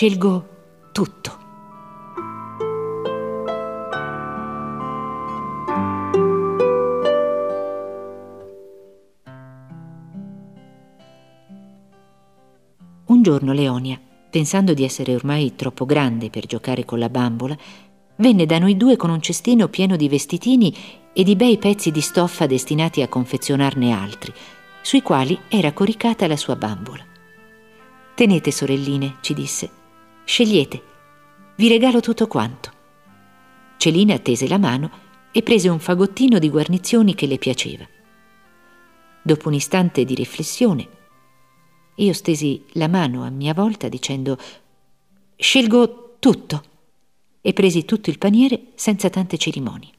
Scelgo tutto. Un giorno Leonia, pensando di essere ormai troppo grande per giocare con la bambola, venne da noi due con un cestino pieno di vestitini e di bei pezzi di stoffa destinati a confezionarne altri, sui quali era coricata la sua bambola. Tenete, sorelline, ci disse, scegliete, vi regalo tutto quanto. Celina tese la mano e prese un fagottino di guarnizioni che le piaceva. Dopo un istante di riflessione, io stesi la mano a mia volta dicendo Scelgo tutto e presi tutto il paniere senza tante cerimonie.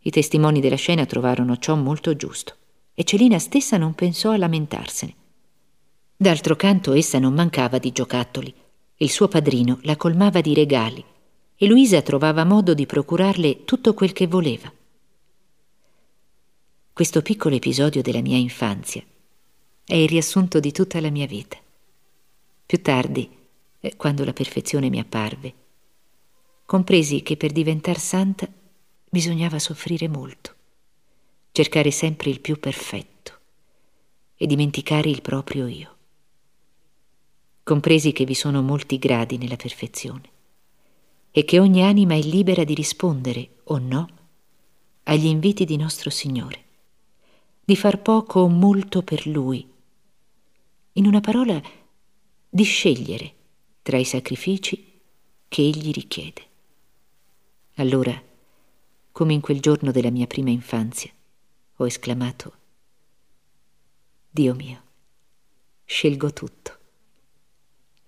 I testimoni della scena trovarono ciò molto giusto e Celina stessa non pensò a lamentarsene. D'altro canto essa non mancava di giocattoli. Il suo padrino la colmava di regali e Luisa trovava modo di procurarle tutto quel che voleva. Questo piccolo episodio della mia infanzia è il riassunto di tutta la mia vita. Più tardi, eh, quando la perfezione mi apparve, compresi che per diventar santa bisognava soffrire molto, cercare sempre il più perfetto e dimenticare il proprio io compresi che vi sono molti gradi nella perfezione e che ogni anima è libera di rispondere o no agli inviti di nostro Signore, di far poco o molto per Lui, in una parola di scegliere tra i sacrifici che Egli richiede. Allora, come in quel giorno della mia prima infanzia, ho esclamato, Dio mio, scelgo tutto.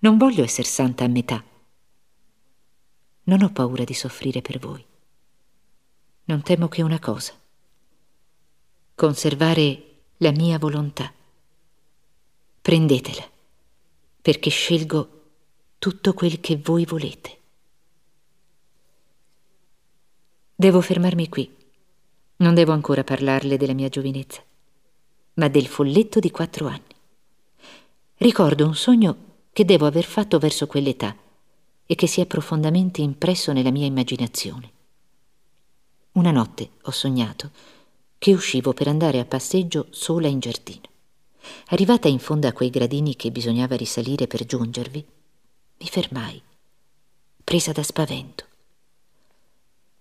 Non voglio essere santa a metà. Non ho paura di soffrire per voi. Non temo che una cosa. Conservare la mia volontà. Prendetela, perché scelgo tutto quel che voi volete. Devo fermarmi qui. Non devo ancora parlarle della mia giovinezza, ma del folletto di quattro anni. Ricordo un sogno che devo aver fatto verso quell'età e che si è profondamente impresso nella mia immaginazione. Una notte ho sognato che uscivo per andare a passeggio sola in giardino. Arrivata in fondo a quei gradini che bisognava risalire per giungervi, mi fermai, presa da spavento.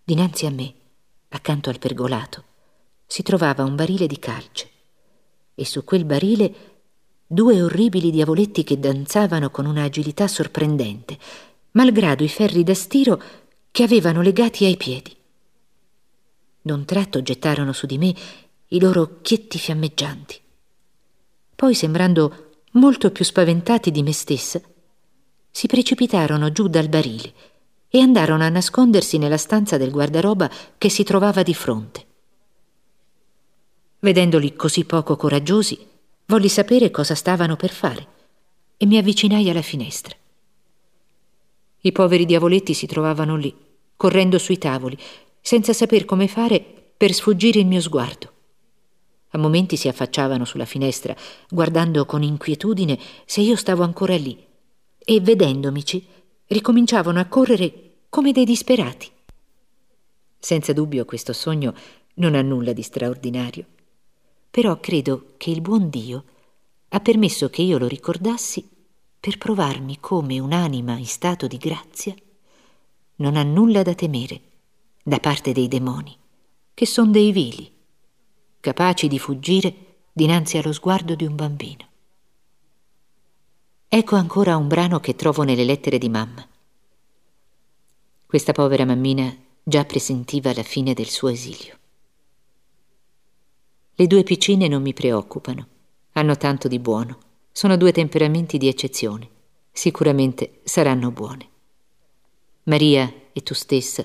Dinanzi a me, accanto al pergolato, si trovava un barile di calce e su quel barile due orribili diavoletti che danzavano con una agilità sorprendente, malgrado i ferri da stiro che avevano legati ai piedi. D'un tratto gettarono su di me i loro occhietti fiammeggianti. Poi, sembrando molto più spaventati di me stessa, si precipitarono giù dal barile e andarono a nascondersi nella stanza del guardaroba che si trovava di fronte. Vedendoli così poco coraggiosi, Volli sapere cosa stavano per fare e mi avvicinai alla finestra. I poveri diavoletti si trovavano lì, correndo sui tavoli, senza saper come fare per sfuggire il mio sguardo. A momenti si affacciavano sulla finestra, guardando con inquietudine se io stavo ancora lì, e vedendomici ricominciavano a correre come dei disperati. Senza dubbio questo sogno non ha nulla di straordinario però credo che il buon Dio ha permesso che io lo ricordassi per provarmi come un'anima in stato di grazia non ha nulla da temere da parte dei demoni, che sono dei vili, capaci di fuggire dinanzi allo sguardo di un bambino. Ecco ancora un brano che trovo nelle lettere di mamma. Questa povera mammina già presentiva la fine del suo esilio. Le due piccine non mi preoccupano. Hanno tanto di buono. Sono due temperamenti di eccezione. Sicuramente saranno buone. Maria e tu stessa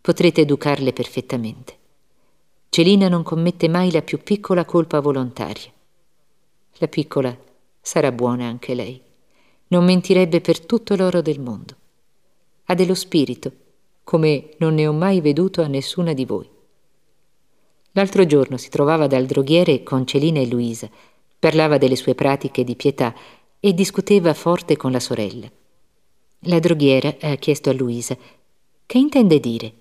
potrete educarle perfettamente. Celina non commette mai la più piccola colpa volontaria. La piccola sarà buona anche lei. Non mentirebbe per tutto l'oro del mondo. Ha dello spirito, come non ne ho mai veduto a nessuna di voi. L'altro giorno si trovava dal droghiere con Celina e Luisa, parlava delle sue pratiche di pietà e discuteva forte con la sorella. La droghiera ha chiesto a Luisa che intende dire.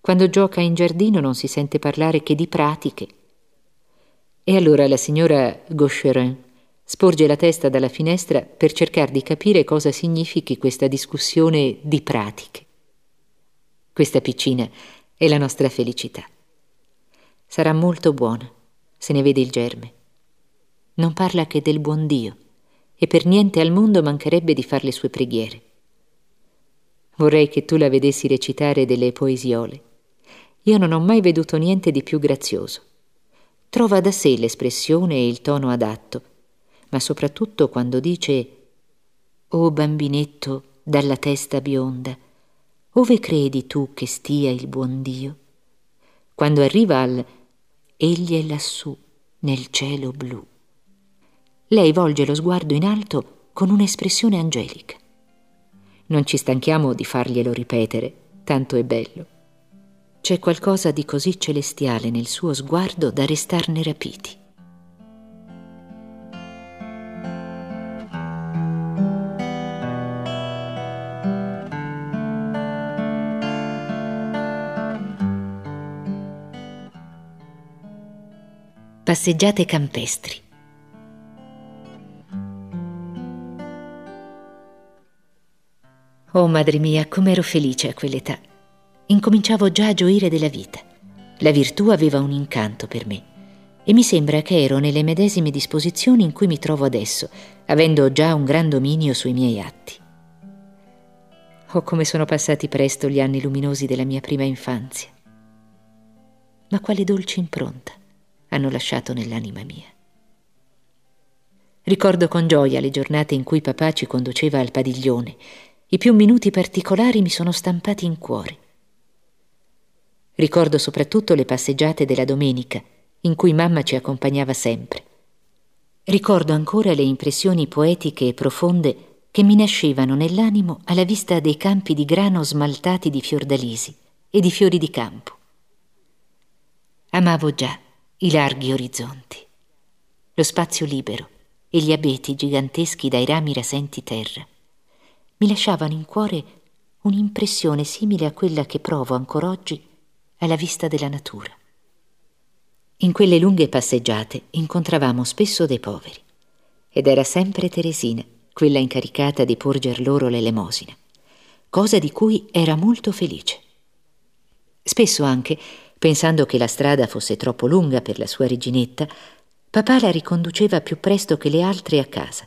Quando gioca in giardino non si sente parlare che di pratiche. E allora la signora Gaucherin sporge la testa dalla finestra per cercare di capire cosa significhi questa discussione di pratiche. Questa piccina è la nostra felicità. Sarà molto buona, se ne vede il germe. Non parla che del buon Dio e per niente al mondo mancherebbe di far le sue preghiere. Vorrei che tu la vedessi recitare delle poesiole. Io non ho mai veduto niente di più grazioso. Trova da sé l'espressione e il tono adatto, ma soprattutto quando dice O bambinetto dalla testa bionda, ove credi tu che stia il buon Dio? Quando arriva al Egli è lassù nel cielo blu. Lei volge lo sguardo in alto con un'espressione angelica. Non ci stanchiamo di farglielo ripetere, tanto è bello. C'è qualcosa di così celestiale nel suo sguardo da restarne rapiti. Passeggiate campestri. Oh madre mia, com'ero felice a quell'età. Incominciavo già a gioire della vita. La virtù aveva un incanto per me e mi sembra che ero nelle medesime disposizioni in cui mi trovo adesso, avendo già un gran dominio sui miei atti. Oh, come sono passati presto gli anni luminosi della mia prima infanzia. Ma quale dolce impronta hanno lasciato nell'anima mia. Ricordo con gioia le giornate in cui papà ci conduceva al padiglione i più minuti particolari mi sono stampati in cuore. Ricordo soprattutto le passeggiate della domenica, in cui mamma ci accompagnava sempre. Ricordo ancora le impressioni poetiche e profonde che mi nascevano nell'animo alla vista dei campi di grano smaltati di fiordalisi e di fiori di campo. Amavo già i larghi orizzonti, lo spazio libero e gli abeti giganteschi dai rami rasenti terra mi lasciavano in cuore un'impressione simile a quella che provo ancora oggi alla vista della natura. In quelle lunghe passeggiate incontravamo spesso dei poveri ed era sempre Teresina, quella incaricata di porger loro l'elemosina, cosa di cui era molto felice. Spesso anche, pensando che la strada fosse troppo lunga per la sua reginetta, papà la riconduceva più presto che le altre a casa,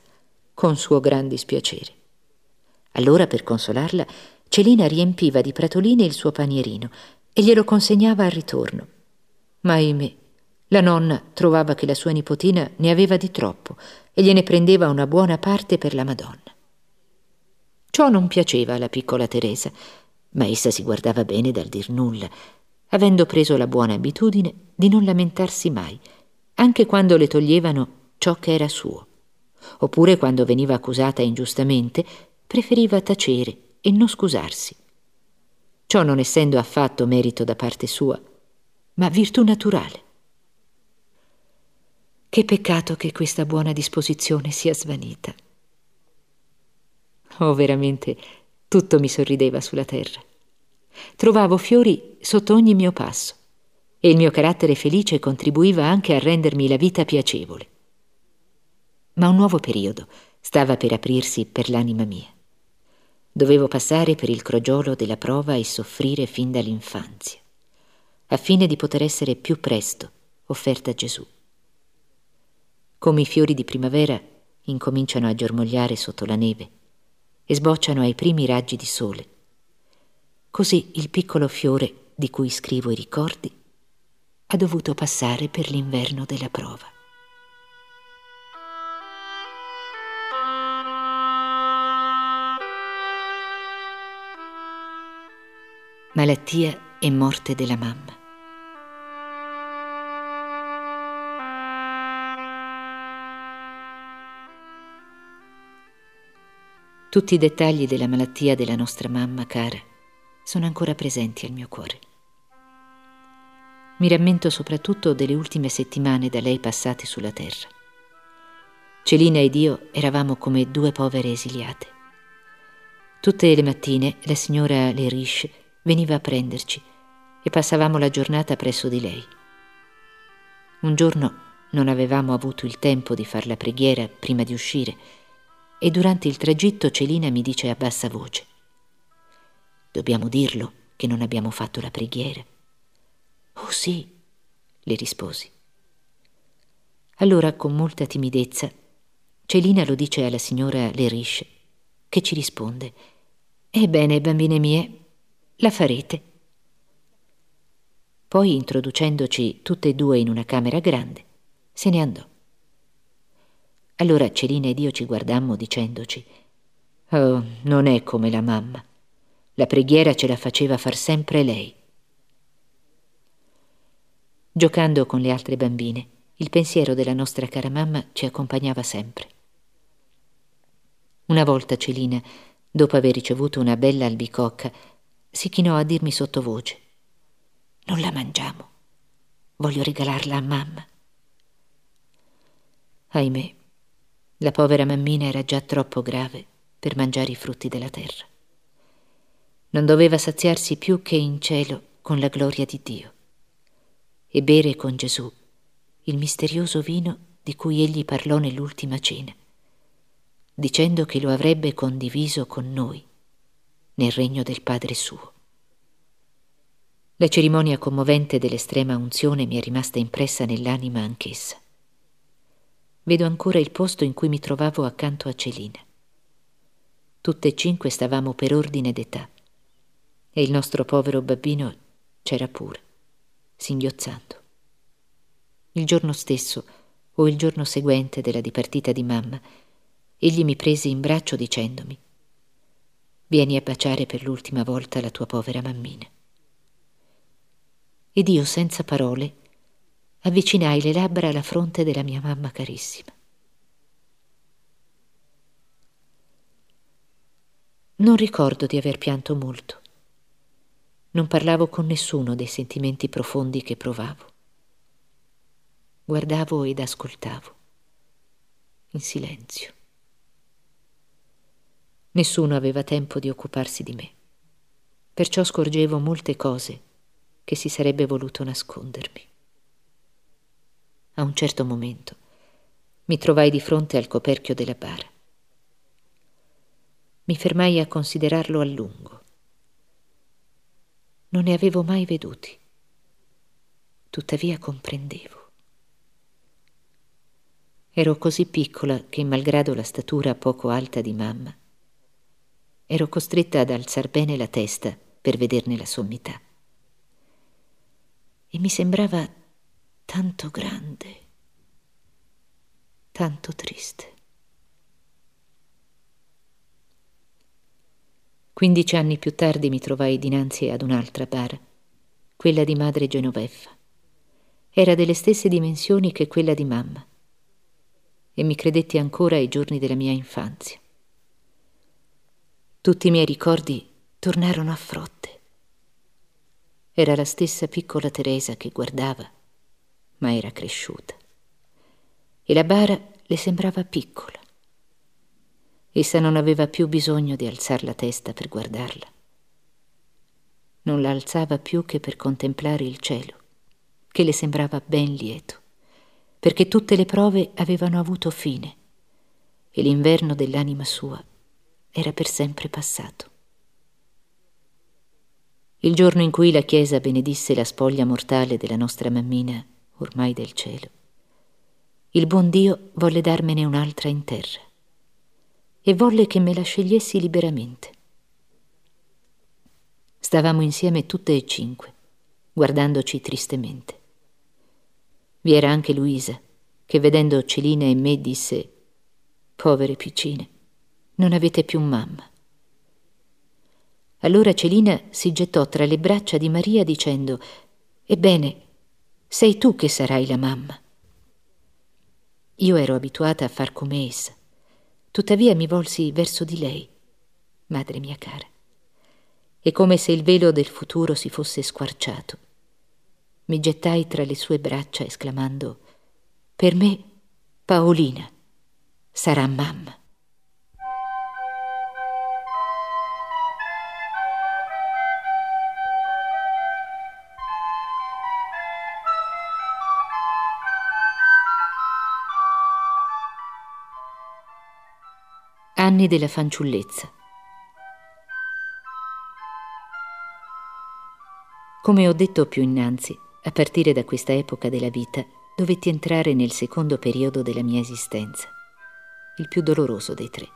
con suo gran dispiacere. Allora, per consolarla, Celina riempiva di pratoline il suo panierino e glielo consegnava al ritorno. Ma ahimè, la nonna trovava che la sua nipotina ne aveva di troppo e gliene prendeva una buona parte per la Madonna. Ciò non piaceva alla piccola Teresa, ma essa si guardava bene dal dir nulla, avendo preso la buona abitudine di non lamentarsi mai, anche quando le toglievano ciò che era suo, oppure quando veniva accusata ingiustamente preferiva tacere e non scusarsi. Ciò non essendo affatto merito da parte sua, ma virtù naturale. Che peccato che questa buona disposizione sia svanita. Oh, veramente, tutto mi sorrideva sulla terra. Trovavo fiori sotto ogni mio passo e il mio carattere felice contribuiva anche a rendermi la vita piacevole. Ma un nuovo periodo stava per aprirsi per l'anima mia. Dovevo passare per il crogiolo della prova e soffrire fin dall'infanzia, affine di poter essere più presto offerta a Gesù. Come i fiori di primavera incominciano a germogliare sotto la neve e sbocciano ai primi raggi di sole, così il piccolo fiore di cui scrivo i ricordi ha dovuto passare per l'inverno della prova. malattia e morte della mamma. Tutti i dettagli della malattia della nostra mamma cara sono ancora presenti al mio cuore. Mi rammento soprattutto delle ultime settimane da lei passate sulla terra. Celina ed io eravamo come due povere esiliate. Tutte le mattine la signora Leriche veniva a prenderci e passavamo la giornata presso di lei. Un giorno non avevamo avuto il tempo di far la preghiera prima di uscire e durante il tragitto Celina mi dice a bassa voce Dobbiamo dirlo che non abbiamo fatto la preghiera. Oh sì, le risposi. Allora, con molta timidezza, Celina lo dice alla signora Leriche, che ci risponde Ebbene, bambine mie, la farete. Poi, introducendoci tutte e due in una camera grande, se ne andò. Allora Celina ed io ci guardammo dicendoci Oh, non è come la mamma. La preghiera ce la faceva far sempre lei. Giocando con le altre bambine, il pensiero della nostra cara mamma ci accompagnava sempre. Una volta Celina, dopo aver ricevuto una bella albicocca, si chinò a dirmi sottovoce: Non la mangiamo. Voglio regalarla a mamma. Ahimè, la povera mammina era già troppo grave per mangiare i frutti della terra non doveva saziarsi più che in cielo con la gloria di Dio e bere con Gesù il misterioso vino di cui egli parlò nell'ultima cena, dicendo che lo avrebbe condiviso con noi nel regno del Padre suo. La cerimonia commovente dell'estrema unzione mi è rimasta impressa nell'anima anch'essa. Vedo ancora il posto in cui mi trovavo accanto a Celina. Tutte e cinque stavamo per ordine d'età e il nostro povero babbino c'era pure, singhiozzando. Il giorno stesso o il giorno seguente della dipartita di mamma, egli mi prese in braccio dicendomi Vieni a baciare per l'ultima volta la tua povera mammina. Ed io, senza parole, avvicinai le labbra alla fronte della mia mamma carissima. Non ricordo di aver pianto molto. Non parlavo con nessuno dei sentimenti profondi che provavo. Guardavo ed ascoltavo, in silenzio. Nessuno aveva tempo di occuparsi di me, perciò scorgevo molte cose che si sarebbe voluto nascondermi. A un certo momento mi trovai di fronte al coperchio della bara. Mi fermai a considerarlo a lungo non ne avevo mai veduti. Tuttavia comprendevo. Ero così piccola che, malgrado la statura poco alta di mamma, ero costretta ad alzar bene la testa per vederne la sommità. E mi sembrava tanto grande, tanto triste. Quindici anni più tardi mi trovai dinanzi ad un'altra bara, quella di madre Genoveffa. Era delle stesse dimensioni che quella di mamma e mi credetti ancora ai giorni della mia infanzia. Tutti i miei ricordi tornarono a frotte. Era la stessa piccola Teresa che guardava, ma era cresciuta. E la bara le sembrava piccola. Essa non aveva più bisogno di alzar la testa per guardarla. Non la alzava più che per contemplare il cielo, che le sembrava ben lieto, perché tutte le prove avevano avuto fine e l'inverno dell'anima sua era per sempre passato. Il giorno in cui la Chiesa benedisse la spoglia mortale della nostra mammina, ormai del cielo, il buon Dio volle darmene un'altra in terra e volle che me la scegliessi liberamente. Stavamo insieme tutte e cinque, guardandoci tristemente. Vi era anche Luisa, che vedendo Celina e me disse Povere piccine, non avete più mamma. Allora Celina si gettò tra le braccia di Maria dicendo Ebbene, sei tu che sarai la mamma. Io ero abituata a far come essa Tuttavia mi volsi verso di lei, madre mia cara, e come se il velo del futuro si fosse squarciato, mi gettai tra le sue braccia esclamando, per me Paolina sarà mamma. Anni della fanciullezza. Come ho detto più innanzi, a partire da questa epoca della vita dovetti entrare nel secondo periodo della mia esistenza, il più doloroso dei tre,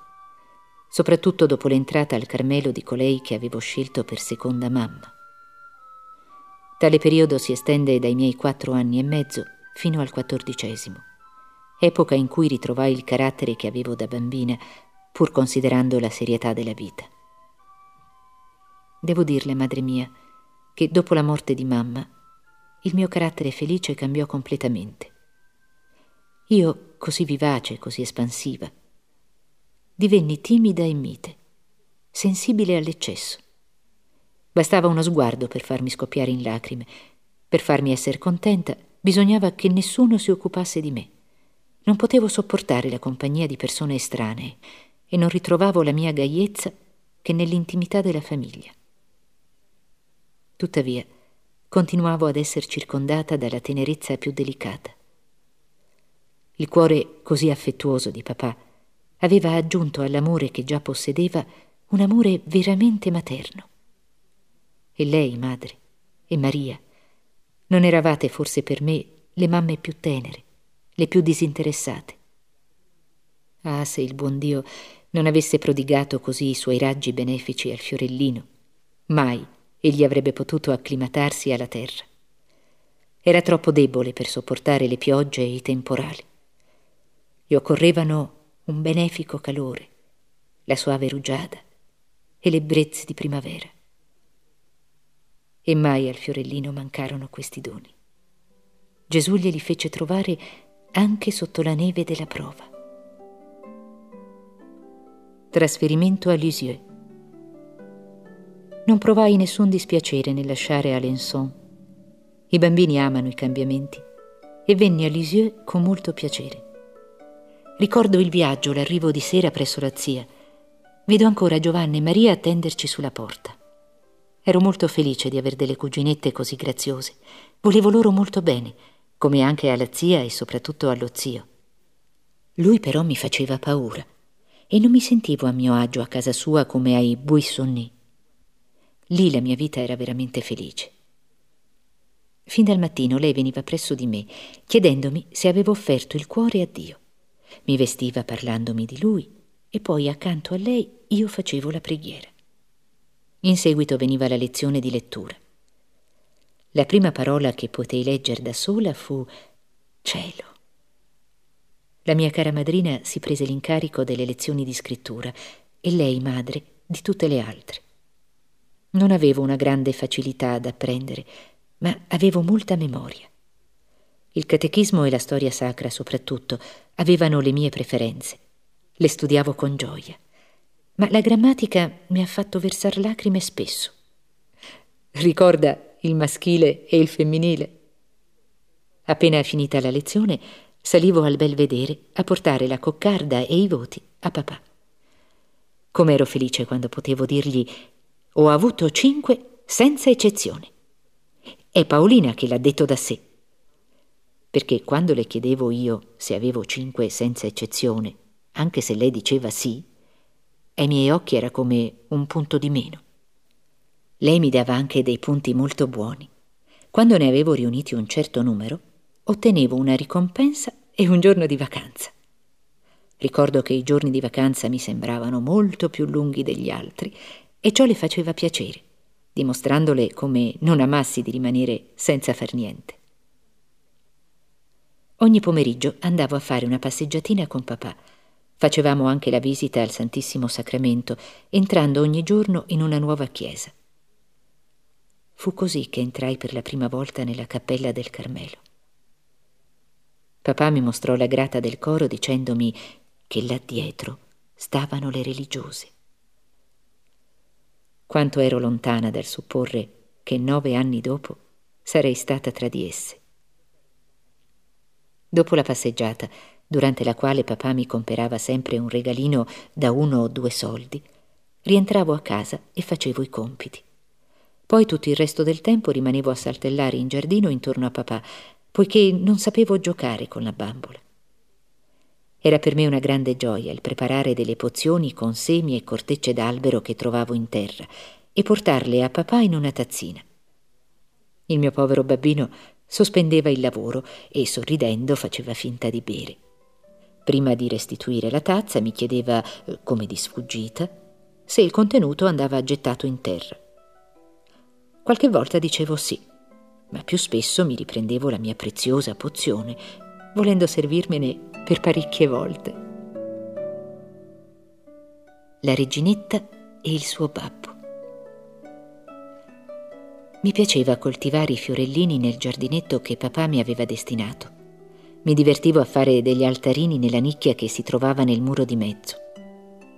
soprattutto dopo l'entrata al Carmelo di colei che avevo scelto per seconda mamma. Tale periodo si estende dai miei quattro anni e mezzo fino al quattordicesimo, epoca in cui ritrovai il carattere che avevo da bambina, pur considerando la serietà della vita. Devo dirle, madre mia, che dopo la morte di mamma il mio carattere felice cambiò completamente. Io, così vivace, così espansiva, divenni timida e mite, sensibile all'eccesso. Bastava uno sguardo per farmi scoppiare in lacrime. Per farmi essere contenta bisognava che nessuno si occupasse di me. Non potevo sopportare la compagnia di persone estranee e non ritrovavo la mia gaiezza che nell'intimità della famiglia. Tuttavia, continuavo ad essere circondata dalla tenerezza più delicata. Il cuore così affettuoso di papà aveva aggiunto all'amore che già possedeva un amore veramente materno. E lei, madre, e Maria, non eravate forse per me le mamme più tenere, le più disinteressate? Ah, se il buon Dio non avesse prodigato così i suoi raggi benefici al fiorellino, mai egli avrebbe potuto acclimatarsi alla terra. Era troppo debole per sopportare le piogge e i temporali. Gli occorrevano un benefico calore, la suave rugiada e le brezze di primavera e mai al fiorellino mancarono questi doni. Gesù glieli fece trovare anche sotto la neve della prova. Trasferimento a Lisieux. Non provai nessun dispiacere nel lasciare Alençon. I bambini amano i cambiamenti e venni a Lisieux con molto piacere. Ricordo il viaggio, l'arrivo di sera presso la zia. Vedo ancora Giovanni e Maria attenderci sulla porta. Ero molto felice di aver delle cuginette così graziose. Volevo loro molto bene, come anche alla zia e soprattutto allo zio. Lui però mi faceva paura e non mi sentivo a mio agio a casa sua come ai Buissonni. Lì la mia vita era veramente felice. Fin dal mattino lei veniva presso di me, chiedendomi se avevo offerto il cuore a Dio. Mi vestiva parlandomi di lui e poi accanto a lei io facevo la preghiera. In seguito veniva la lezione di lettura. La prima parola che potei leggere da sola fu cielo. La mia cara madrina si prese l'incarico delle lezioni di scrittura e lei, madre, di tutte le altre. Non avevo una grande facilità ad apprendere, ma avevo molta memoria. Il catechismo e la storia sacra, soprattutto, avevano le mie preferenze. Le studiavo con gioia ma la grammatica mi ha fatto versar lacrime spesso. Ricorda il maschile e il femminile. Appena finita la lezione, salivo al belvedere a portare la coccarda e i voti a papà. Com'ero felice quando potevo dirgli ho avuto cinque senza eccezione. È Paolina che l'ha detto da sé. Perché quando le chiedevo io se avevo cinque senza eccezione, anche se lei diceva sì, ai miei occhi era come un punto di meno. Lei mi dava anche dei punti molto buoni. Quando ne avevo riuniti un certo numero, ottenevo una ricompensa e un giorno di vacanza. Ricordo che i giorni di vacanza mi sembravano molto più lunghi degli altri e ciò le faceva piacere, dimostrandole come non amassi di rimanere senza far niente. Ogni pomeriggio andavo a fare una passeggiatina con papà Facevamo anche la visita al Santissimo Sacramento, entrando ogni giorno in una nuova chiesa. Fu così che entrai per la prima volta nella cappella del Carmelo. Papà mi mostrò la grata del coro dicendomi che là dietro stavano le religiose. Quanto ero lontana dal supporre che nove anni dopo sarei stata tra di esse. Dopo la passeggiata durante la quale papà mi comperava sempre un regalino da uno o due soldi, rientravo a casa e facevo i compiti. Poi tutto il resto del tempo rimanevo a saltellare in giardino intorno a papà, poiché non sapevo giocare con la bambola. Era per me una grande gioia il preparare delle pozioni con semi e cortecce d'albero che trovavo in terra e portarle a papà in una tazzina. Il mio povero babbino sospendeva il lavoro e sorridendo faceva finta di bere. Prima di restituire la tazza mi chiedeva, come di sfuggita, se il contenuto andava gettato in terra. Qualche volta dicevo sì, ma più spesso mi riprendevo la mia preziosa pozione, volendo servirmene per parecchie volte. La reginetta e il suo babbo. Mi piaceva coltivare i fiorellini nel giardinetto che papà mi aveva destinato. Mi divertivo a fare degli altarini nella nicchia che si trovava nel muro di mezzo.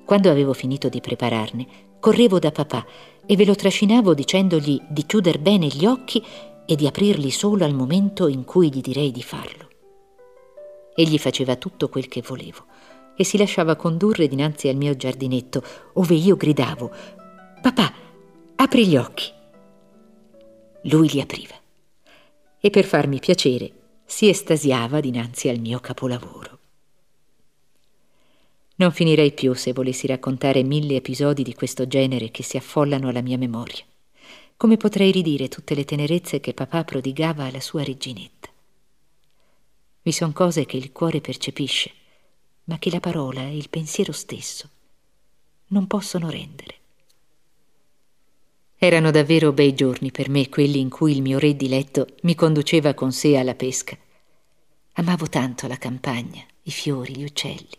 Quando avevo finito di prepararne, correvo da papà e ve lo trascinavo dicendogli di chiuder bene gli occhi e di aprirli solo al momento in cui gli direi di farlo. Egli faceva tutto quel che volevo e si lasciava condurre dinanzi al mio giardinetto, ove io gridavo Papà, apri gli occhi. Lui li apriva e per farmi piacere si estasiava dinanzi al mio capolavoro. Non finirei più se volessi raccontare mille episodi di questo genere che si affollano alla mia memoria. Come potrei ridire tutte le tenerezze che papà prodigava alla sua reginetta? Vi sono cose che il cuore percepisce, ma che la parola e il pensiero stesso non possono rendere. Erano davvero bei giorni per me quelli in cui il mio re diletto mi conduceva con sé alla pesca. Amavo tanto la campagna, i fiori, gli uccelli.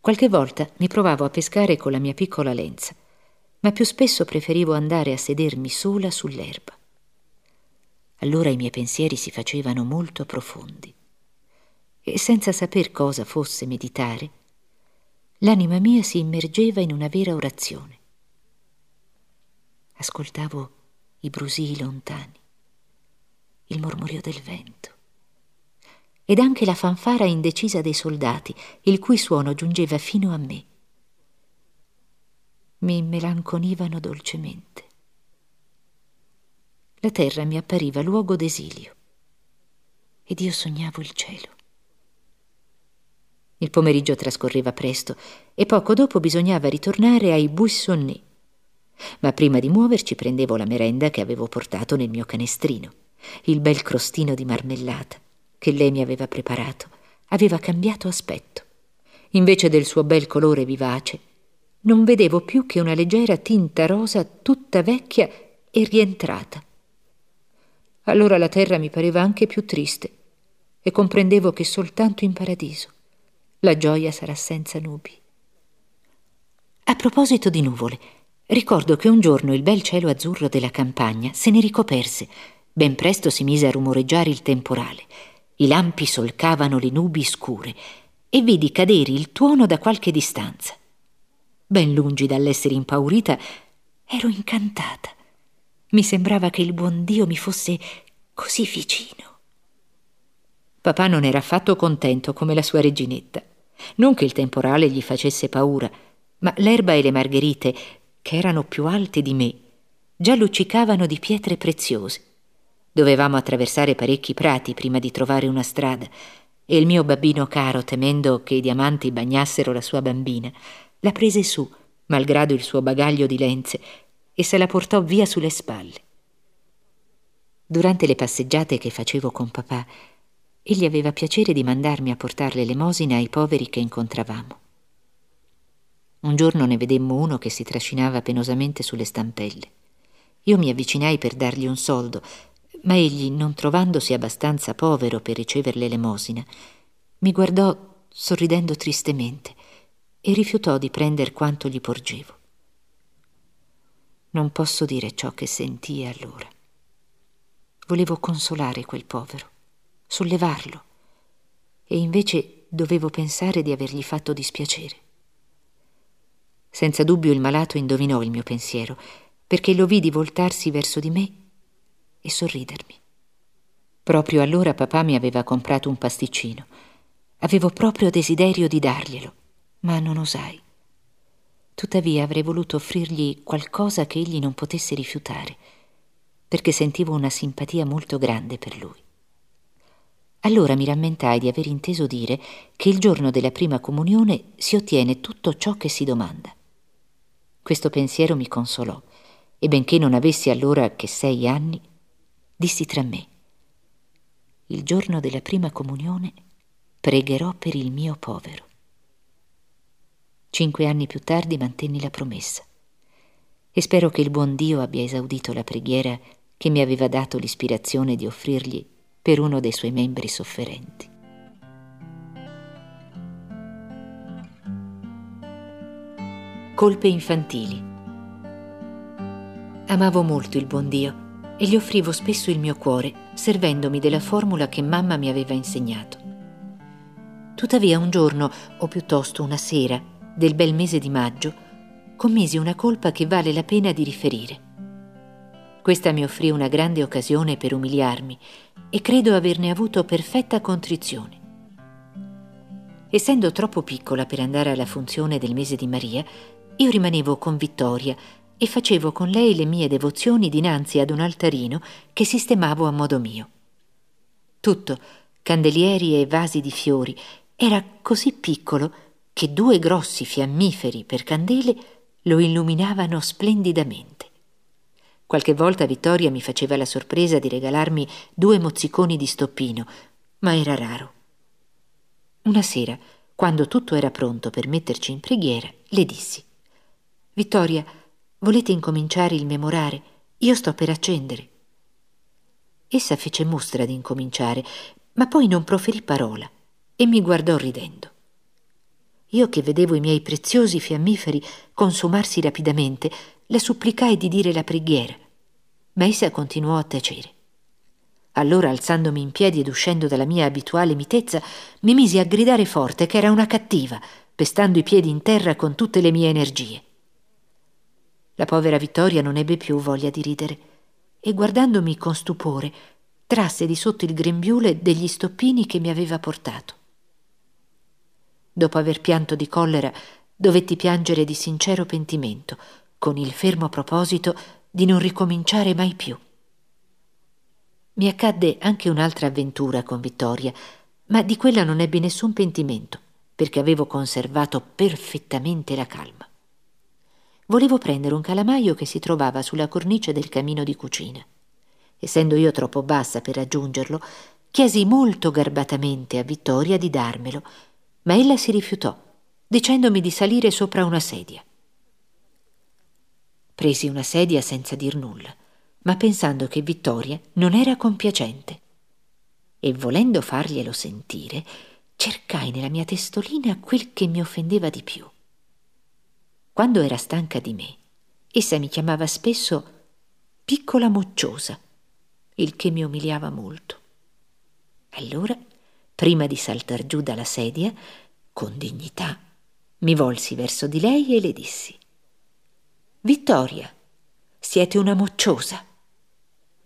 Qualche volta mi provavo a pescare con la mia piccola lenza, ma più spesso preferivo andare a sedermi sola sull'erba. Allora i miei pensieri si facevano molto profondi e senza saper cosa fosse meditare, l'anima mia si immergeva in una vera orazione. Ascoltavo i brusii lontani, il mormorio del vento ed anche la fanfara indecisa dei soldati, il cui suono giungeva fino a me. Mi melanconivano dolcemente. La terra mi appariva luogo d'esilio ed io sognavo il cielo. Il pomeriggio trascorreva presto e poco dopo bisognava ritornare ai Buissonnets. Ma prima di muoverci prendevo la merenda che avevo portato nel mio canestrino. Il bel crostino di marmellata che lei mi aveva preparato aveva cambiato aspetto. Invece del suo bel colore vivace, non vedevo più che una leggera tinta rosa tutta vecchia e rientrata. Allora la terra mi pareva anche più triste e comprendevo che soltanto in paradiso la gioia sarà senza nubi. A proposito di nuvole, ricordo che un giorno il bel cielo azzurro della campagna se ne ricoperse. Ben presto si mise a rumoreggiare il temporale. I lampi solcavano le nubi scure e vidi cadere il tuono da qualche distanza. Ben lungi dall'essere impaurita, ero incantata. Mi sembrava che il buon Dio mi fosse così vicino. Papà non era affatto contento come la sua reginetta. Non che il temporale gli facesse paura, ma l'erba e le margherite, che erano più alte di me, già luccicavano di pietre preziose. Dovevamo attraversare parecchi prati prima di trovare una strada, e il mio babbino caro, temendo che i diamanti bagnassero la sua bambina, la prese su, malgrado il suo bagaglio di lenze, e se la portò via sulle spalle. Durante le passeggiate che facevo con papà, egli aveva piacere di mandarmi a portare l'elemosina ai poveri che incontravamo. Un giorno ne vedemmo uno che si trascinava penosamente sulle stampelle. Io mi avvicinai per dargli un soldo, ma egli, non trovandosi abbastanza povero per ricever l'elemosina, mi guardò sorridendo tristemente e rifiutò di prender quanto gli porgevo. Non posso dire ciò che sentii allora. Volevo consolare quel povero sollevarlo, e invece dovevo pensare di avergli fatto dispiacere. Senza dubbio il malato indovinò il mio pensiero, perché lo vidi voltarsi verso di me e sorridermi. Proprio allora papà mi aveva comprato un pasticcino. Avevo proprio desiderio di darglielo, ma non osai. Tuttavia avrei voluto offrirgli qualcosa che egli non potesse rifiutare, perché sentivo una simpatia molto grande per lui. Allora mi rammentai di aver inteso dire che il giorno della prima comunione si ottiene tutto ciò che si domanda. Questo pensiero mi consolò e benché non avessi allora che sei anni, dissi tra me, il giorno della prima comunione pregherò per il mio povero. Cinque anni più tardi mantenni la promessa e spero che il buon Dio abbia esaudito la preghiera che mi aveva dato l'ispirazione di offrirgli per uno dei suoi membri sofferenti. Colpe infantili. Amavo molto il buon Dio e gli offrivo spesso il mio cuore, servendomi della formula che mamma mi aveva insegnato. Tuttavia un giorno, o piuttosto una sera, del bel mese di maggio, commisi una colpa che vale la pena di riferire. Questa mi offrì una grande occasione per umiliarmi e credo averne avuto perfetta contrizione. Essendo troppo piccola per andare alla funzione del mese di Maria, io rimanevo con Vittoria e facevo con lei le mie devozioni dinanzi ad un altarino che sistemavo a modo mio. Tutto, candelieri e vasi di fiori, era così piccolo che due grossi fiammiferi per candele lo illuminavano splendidamente. Qualche volta Vittoria mi faceva la sorpresa di regalarmi due mozziconi di stoppino, ma era raro. Una sera, quando tutto era pronto per metterci in preghiera, le dissi Vittoria, volete incominciare il memorare? Io sto per accendere. Essa fece mostra di incominciare, ma poi non proferì parola e mi guardò ridendo. Io che vedevo i miei preziosi fiammiferi consumarsi rapidamente, le supplicai di dire la preghiera, ma essa continuò a tacere. Allora, alzandomi in piedi ed uscendo dalla mia abituale mitezza, mi misi a gridare forte che era una cattiva, pestando i piedi in terra con tutte le mie energie. La povera Vittoria non ebbe più voglia di ridere e guardandomi con stupore trasse di sotto il grembiule degli stoppini che mi aveva portato. Dopo aver pianto di collera, dovetti piangere di sincero pentimento, con il fermo proposito di non ricominciare mai più. Mi accadde anche un'altra avventura con Vittoria, ma di quella non ebbi nessun pentimento, perché avevo conservato perfettamente la calma. Volevo prendere un calamaio che si trovava sulla cornice del camino di cucina. Essendo io troppo bassa per raggiungerlo, chiesi molto garbatamente a Vittoria di darmelo, ma ella si rifiutò, dicendomi di salire sopra una sedia. Presi una sedia senza dir nulla, ma pensando che Vittoria non era compiacente. E volendo farglielo sentire, cercai nella mia testolina quel che mi offendeva di più. Quando era stanca di me, essa mi chiamava spesso piccola mocciosa, il che mi umiliava molto. Allora prima di saltar giù dalla sedia, con dignità, mi volsi verso di lei e le dissi Vittoria, siete una mocciosa.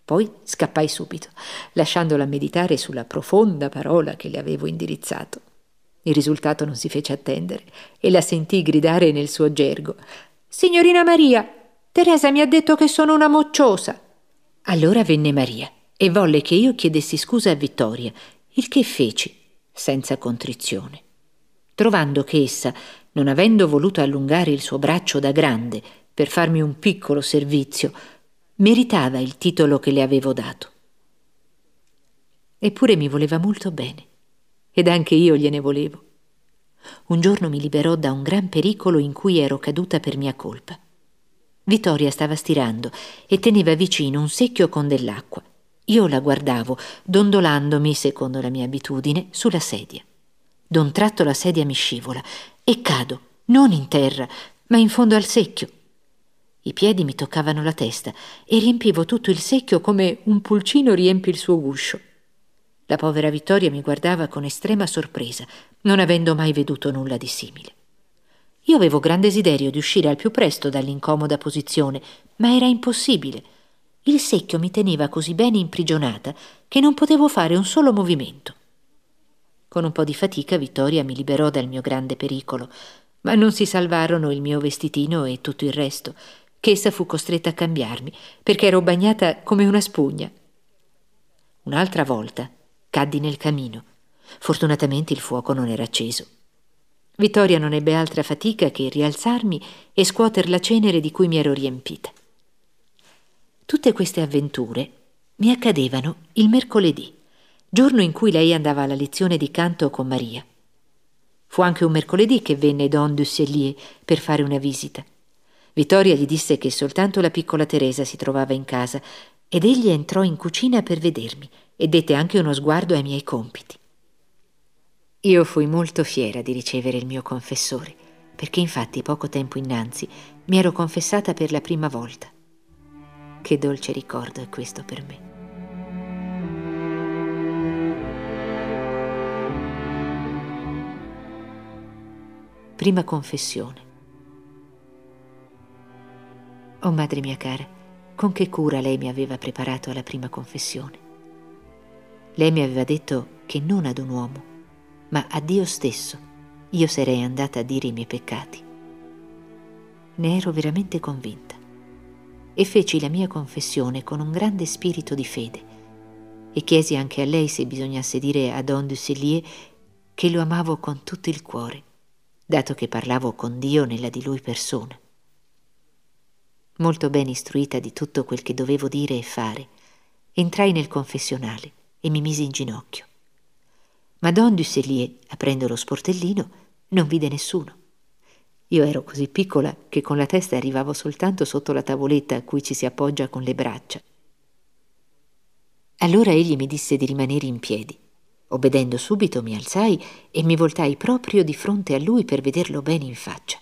Poi scappai subito, lasciandola meditare sulla profonda parola che le avevo indirizzato. Il risultato non si fece attendere e la sentii gridare nel suo gergo Signorina Maria, Teresa mi ha detto che sono una mocciosa. Allora venne Maria e volle che io chiedessi scusa a Vittoria il che feci, senza contrizione, trovando che essa, non avendo voluto allungare il suo braccio da grande per farmi un piccolo servizio, meritava il titolo che le avevo dato. Eppure mi voleva molto bene, ed anche io gliene volevo. Un giorno mi liberò da un gran pericolo in cui ero caduta per mia colpa. Vittoria stava stirando e teneva vicino un secchio con dell'acqua io la guardavo, dondolandomi, secondo la mia abitudine, sulla sedia. D'un tratto la sedia mi scivola e cado, non in terra, ma in fondo al secchio. I piedi mi toccavano la testa e riempivo tutto il secchio come un pulcino riempie il suo guscio. La povera Vittoria mi guardava con estrema sorpresa, non avendo mai veduto nulla di simile. Io avevo gran desiderio di uscire al più presto dall'incomoda posizione, ma era impossibile. Il secchio mi teneva così bene imprigionata che non potevo fare un solo movimento. Con un po' di fatica Vittoria mi liberò dal mio grande pericolo, ma non si salvarono il mio vestitino e tutto il resto, che essa fu costretta a cambiarmi, perché ero bagnata come una spugna. Un'altra volta caddi nel camino. Fortunatamente il fuoco non era acceso. Vittoria non ebbe altra fatica che rialzarmi e scuoter la cenere di cui mi ero riempita. Tutte queste avventure mi accadevano il mercoledì, giorno in cui lei andava alla lezione di canto con Maria. Fu anche un mercoledì che venne Don Dusselier per fare una visita. Vittoria gli disse che soltanto la piccola Teresa si trovava in casa ed egli entrò in cucina per vedermi e dette anche uno sguardo ai miei compiti. Io fui molto fiera di ricevere il mio confessore, perché infatti poco tempo innanzi mi ero confessata per la prima volta. Che dolce ricordo è questo per me. Prima confessione. Oh madre mia cara, con che cura lei mi aveva preparato alla prima confessione. Lei mi aveva detto che non ad un uomo, ma a Dio stesso io sarei andata a dire i miei peccati. Ne ero veramente convinta e feci la mia confessione con un grande spirito di fede e chiesi anche a lei se bisognasse dire a Don Dusselier che lo amavo con tutto il cuore, dato che parlavo con Dio nella di lui persona. Molto ben istruita di tutto quel che dovevo dire e fare, entrai nel confessionale e mi misi in ginocchio. Ma Don Dusselier, aprendo lo sportellino, non vide nessuno. Io ero così piccola che con la testa arrivavo soltanto sotto la tavoletta a cui ci si appoggia con le braccia. Allora egli mi disse di rimanere in piedi. Obbedendo subito mi alzai e mi voltai proprio di fronte a lui per vederlo bene in faccia.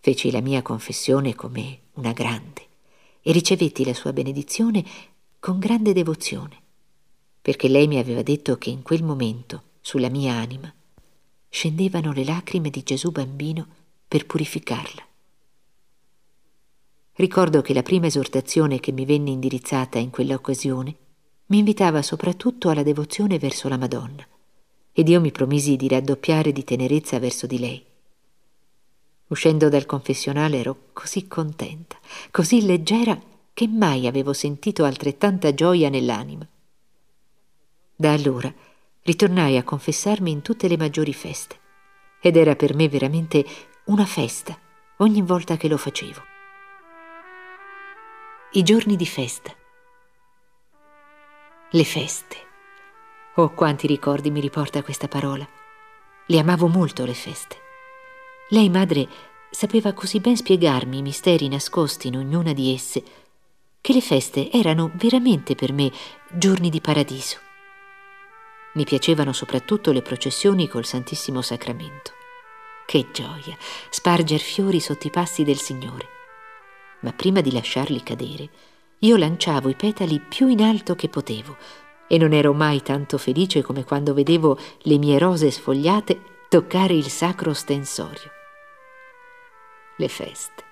Feci la mia confessione come una grande e ricevetti la sua benedizione con grande devozione perché lei mi aveva detto che in quel momento, sulla mia anima, scendevano le lacrime di Gesù bambino per purificarla. Ricordo che la prima esortazione che mi venne indirizzata in quella occasione mi invitava soprattutto alla devozione verso la Madonna, ed io mi promisi di raddoppiare di tenerezza verso di lei. Uscendo dal confessionale ero così contenta, così leggera, che mai avevo sentito altrettanta gioia nell'anima. Da allora ritornai a confessarmi in tutte le maggiori feste ed era per me veramente una festa ogni volta che lo facevo. I giorni di festa. Le feste. Oh, quanti ricordi mi riporta questa parola. Le amavo molto le feste. Lei, madre, sapeva così ben spiegarmi i misteri nascosti in ognuna di esse, che le feste erano veramente per me giorni di paradiso. Mi piacevano soprattutto le processioni col Santissimo Sacramento. Che gioia sparger fiori sotto i passi del Signore. Ma prima di lasciarli cadere, io lanciavo i petali più in alto che potevo e non ero mai tanto felice come quando vedevo le mie rose sfogliate toccare il sacro stensorio. Le feste.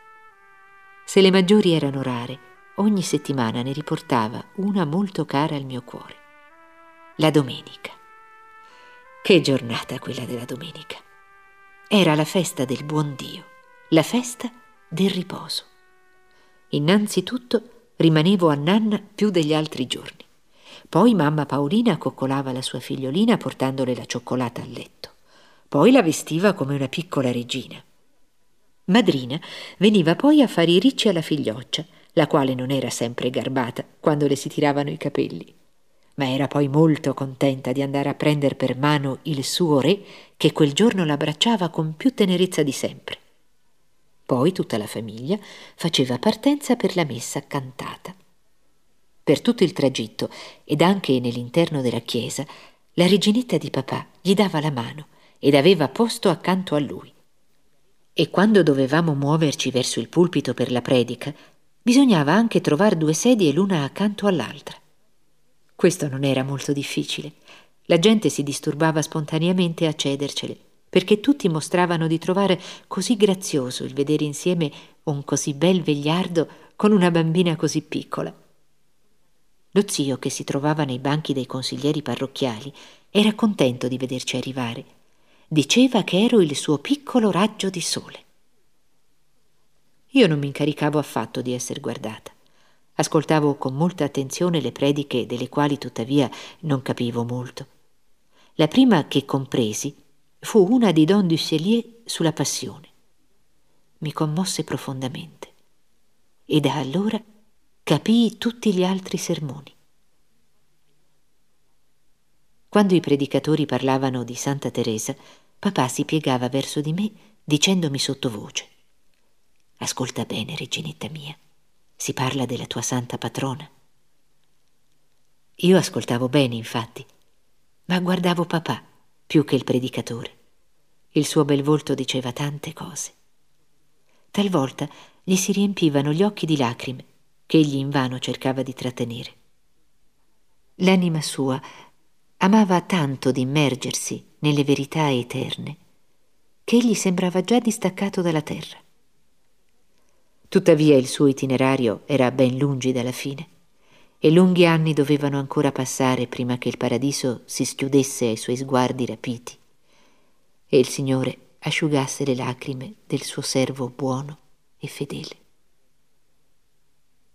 Se le maggiori erano rare, ogni settimana ne riportava una molto cara al mio cuore la domenica. Che giornata quella della domenica. Era la festa del buon Dio, la festa del riposo. Innanzitutto rimanevo a nanna più degli altri giorni. Poi mamma Paolina coccolava la sua figliolina portandole la cioccolata a letto. Poi la vestiva come una piccola regina. Madrina veniva poi a fare i ricci alla figlioccia, la quale non era sempre garbata quando le si tiravano i capelli ma era poi molto contenta di andare a prendere per mano il suo re che quel giorno l'abbracciava con più tenerezza di sempre. Poi tutta la famiglia faceva partenza per la messa cantata. Per tutto il tragitto ed anche nell'interno della chiesa, la reginetta di papà gli dava la mano ed aveva posto accanto a lui. E quando dovevamo muoverci verso il pulpito per la predica, bisognava anche trovare due sedie l'una accanto all'altra. Questo non era molto difficile. La gente si disturbava spontaneamente a cedercele, perché tutti mostravano di trovare così grazioso il vedere insieme un così bel vegliardo con una bambina così piccola. Lo zio, che si trovava nei banchi dei consiglieri parrocchiali, era contento di vederci arrivare. Diceva che ero il suo piccolo raggio di sole. Io non mi incaricavo affatto di essere guardata. Ascoltavo con molta attenzione le prediche delle quali tuttavia non capivo molto. La prima che compresi fu una di Don Dusselier sulla passione. Mi commosse profondamente e da allora capii tutti gli altri sermoni. Quando i predicatori parlavano di Santa Teresa, papà si piegava verso di me dicendomi sottovoce Ascolta bene, reginetta mia. Si parla della tua santa patrona. Io ascoltavo bene, infatti, ma guardavo papà più che il predicatore. Il suo bel volto diceva tante cose. Talvolta gli si riempivano gli occhi di lacrime che egli invano cercava di trattenere. L'anima sua amava tanto di immergersi nelle verità eterne che egli sembrava già distaccato dalla terra. Tuttavia il suo itinerario era ben lungi dalla fine e lunghi anni dovevano ancora passare prima che il paradiso si schiudesse ai suoi sguardi rapiti e il Signore asciugasse le lacrime del suo servo buono e fedele.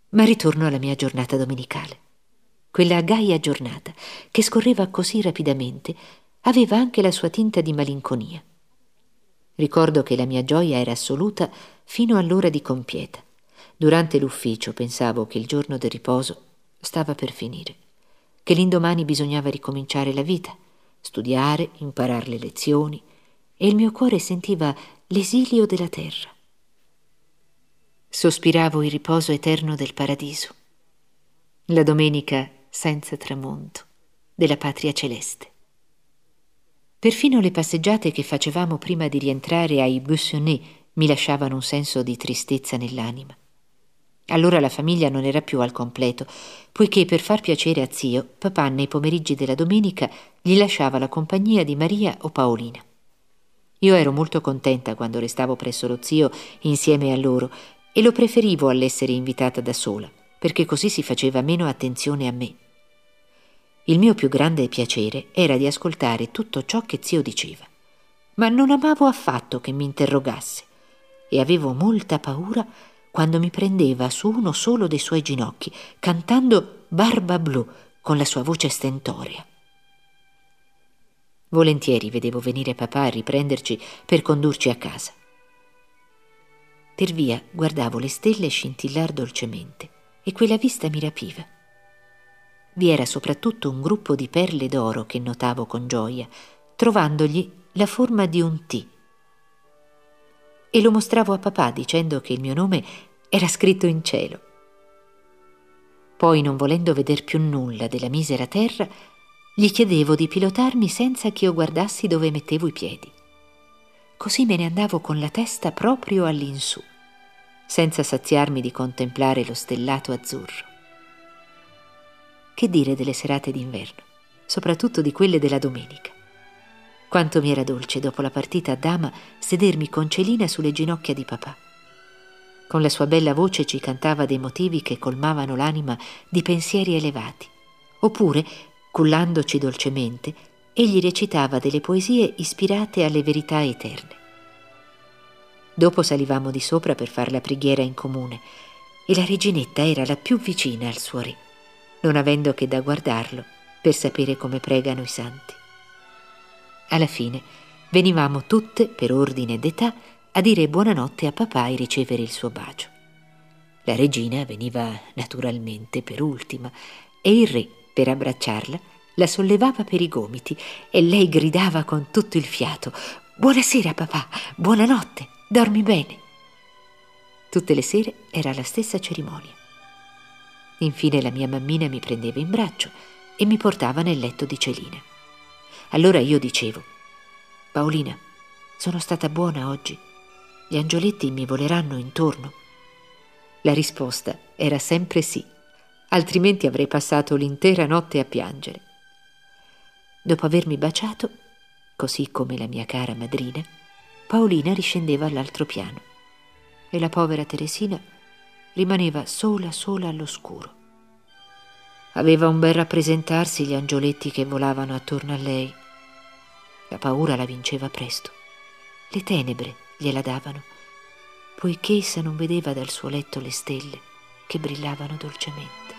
Ma ritorno alla mia giornata domenicale. Quella gaia giornata, che scorreva così rapidamente, aveva anche la sua tinta di malinconia. Ricordo che la mia gioia era assoluta fino all'ora di compieta. Durante l'ufficio pensavo che il giorno del riposo stava per finire, che l'indomani bisognava ricominciare la vita, studiare, imparare le lezioni, e il mio cuore sentiva l'esilio della terra. Sospiravo il riposo eterno del paradiso, la domenica senza tramonto della patria celeste. Perfino le passeggiate che facevamo prima di rientrare ai Buissonnet mi lasciavano un senso di tristezza nell'anima. Allora la famiglia non era più al completo, poiché per far piacere a zio, papà nei pomeriggi della domenica gli lasciava la compagnia di Maria o Paolina. Io ero molto contenta quando restavo presso lo zio insieme a loro e lo preferivo all'essere invitata da sola, perché così si faceva meno attenzione a me. Il mio più grande piacere era di ascoltare tutto ciò che zio diceva, ma non amavo affatto che mi interrogasse e avevo molta paura quando mi prendeva su uno solo dei suoi ginocchi, cantando Barba Blu con la sua voce stentorea. Volentieri vedevo venire papà a riprenderci per condurci a casa. Per via guardavo le stelle scintillar dolcemente e quella vista mi rapiva vi era soprattutto un gruppo di perle d'oro che notavo con gioia, trovandogli la forma di un T. E lo mostravo a papà dicendo che il mio nome era scritto in cielo. Poi, non volendo veder più nulla della misera terra, gli chiedevo di pilotarmi senza che io guardassi dove mettevo i piedi. Così me ne andavo con la testa proprio all'insù, senza saziarmi di contemplare lo stellato azzurro. Che dire delle serate d'inverno, soprattutto di quelle della domenica. Quanto mi era dolce dopo la partita a dama sedermi con Celina sulle ginocchia di papà. Con la sua bella voce ci cantava dei motivi che colmavano l'anima di pensieri elevati. Oppure, cullandoci dolcemente, egli recitava delle poesie ispirate alle verità eterne. Dopo salivamo di sopra per far la preghiera in comune e la reginetta era la più vicina al suo re non avendo che da guardarlo per sapere come pregano i santi. Alla fine venivamo tutte, per ordine d'età, a dire buonanotte a papà e ricevere il suo bacio. La regina veniva naturalmente per ultima e il re, per abbracciarla, la sollevava per i gomiti e lei gridava con tutto il fiato Buonasera papà, buonanotte, dormi bene. Tutte le sere era la stessa cerimonia. Infine la mia mammina mi prendeva in braccio e mi portava nel letto di Celina. Allora io dicevo, Paolina, sono stata buona oggi. Gli angioletti mi voleranno intorno. La risposta era sempre sì, altrimenti avrei passato l'intera notte a piangere. Dopo avermi baciato, così come la mia cara madrina, Paolina riscendeva all'altro piano e la povera Teresina rimaneva sola sola all'oscuro. Aveva un bel rappresentarsi gli angioletti che volavano attorno a lei. La paura la vinceva presto. Le tenebre gliela davano, poiché essa non vedeva dal suo letto le stelle che brillavano dolcemente.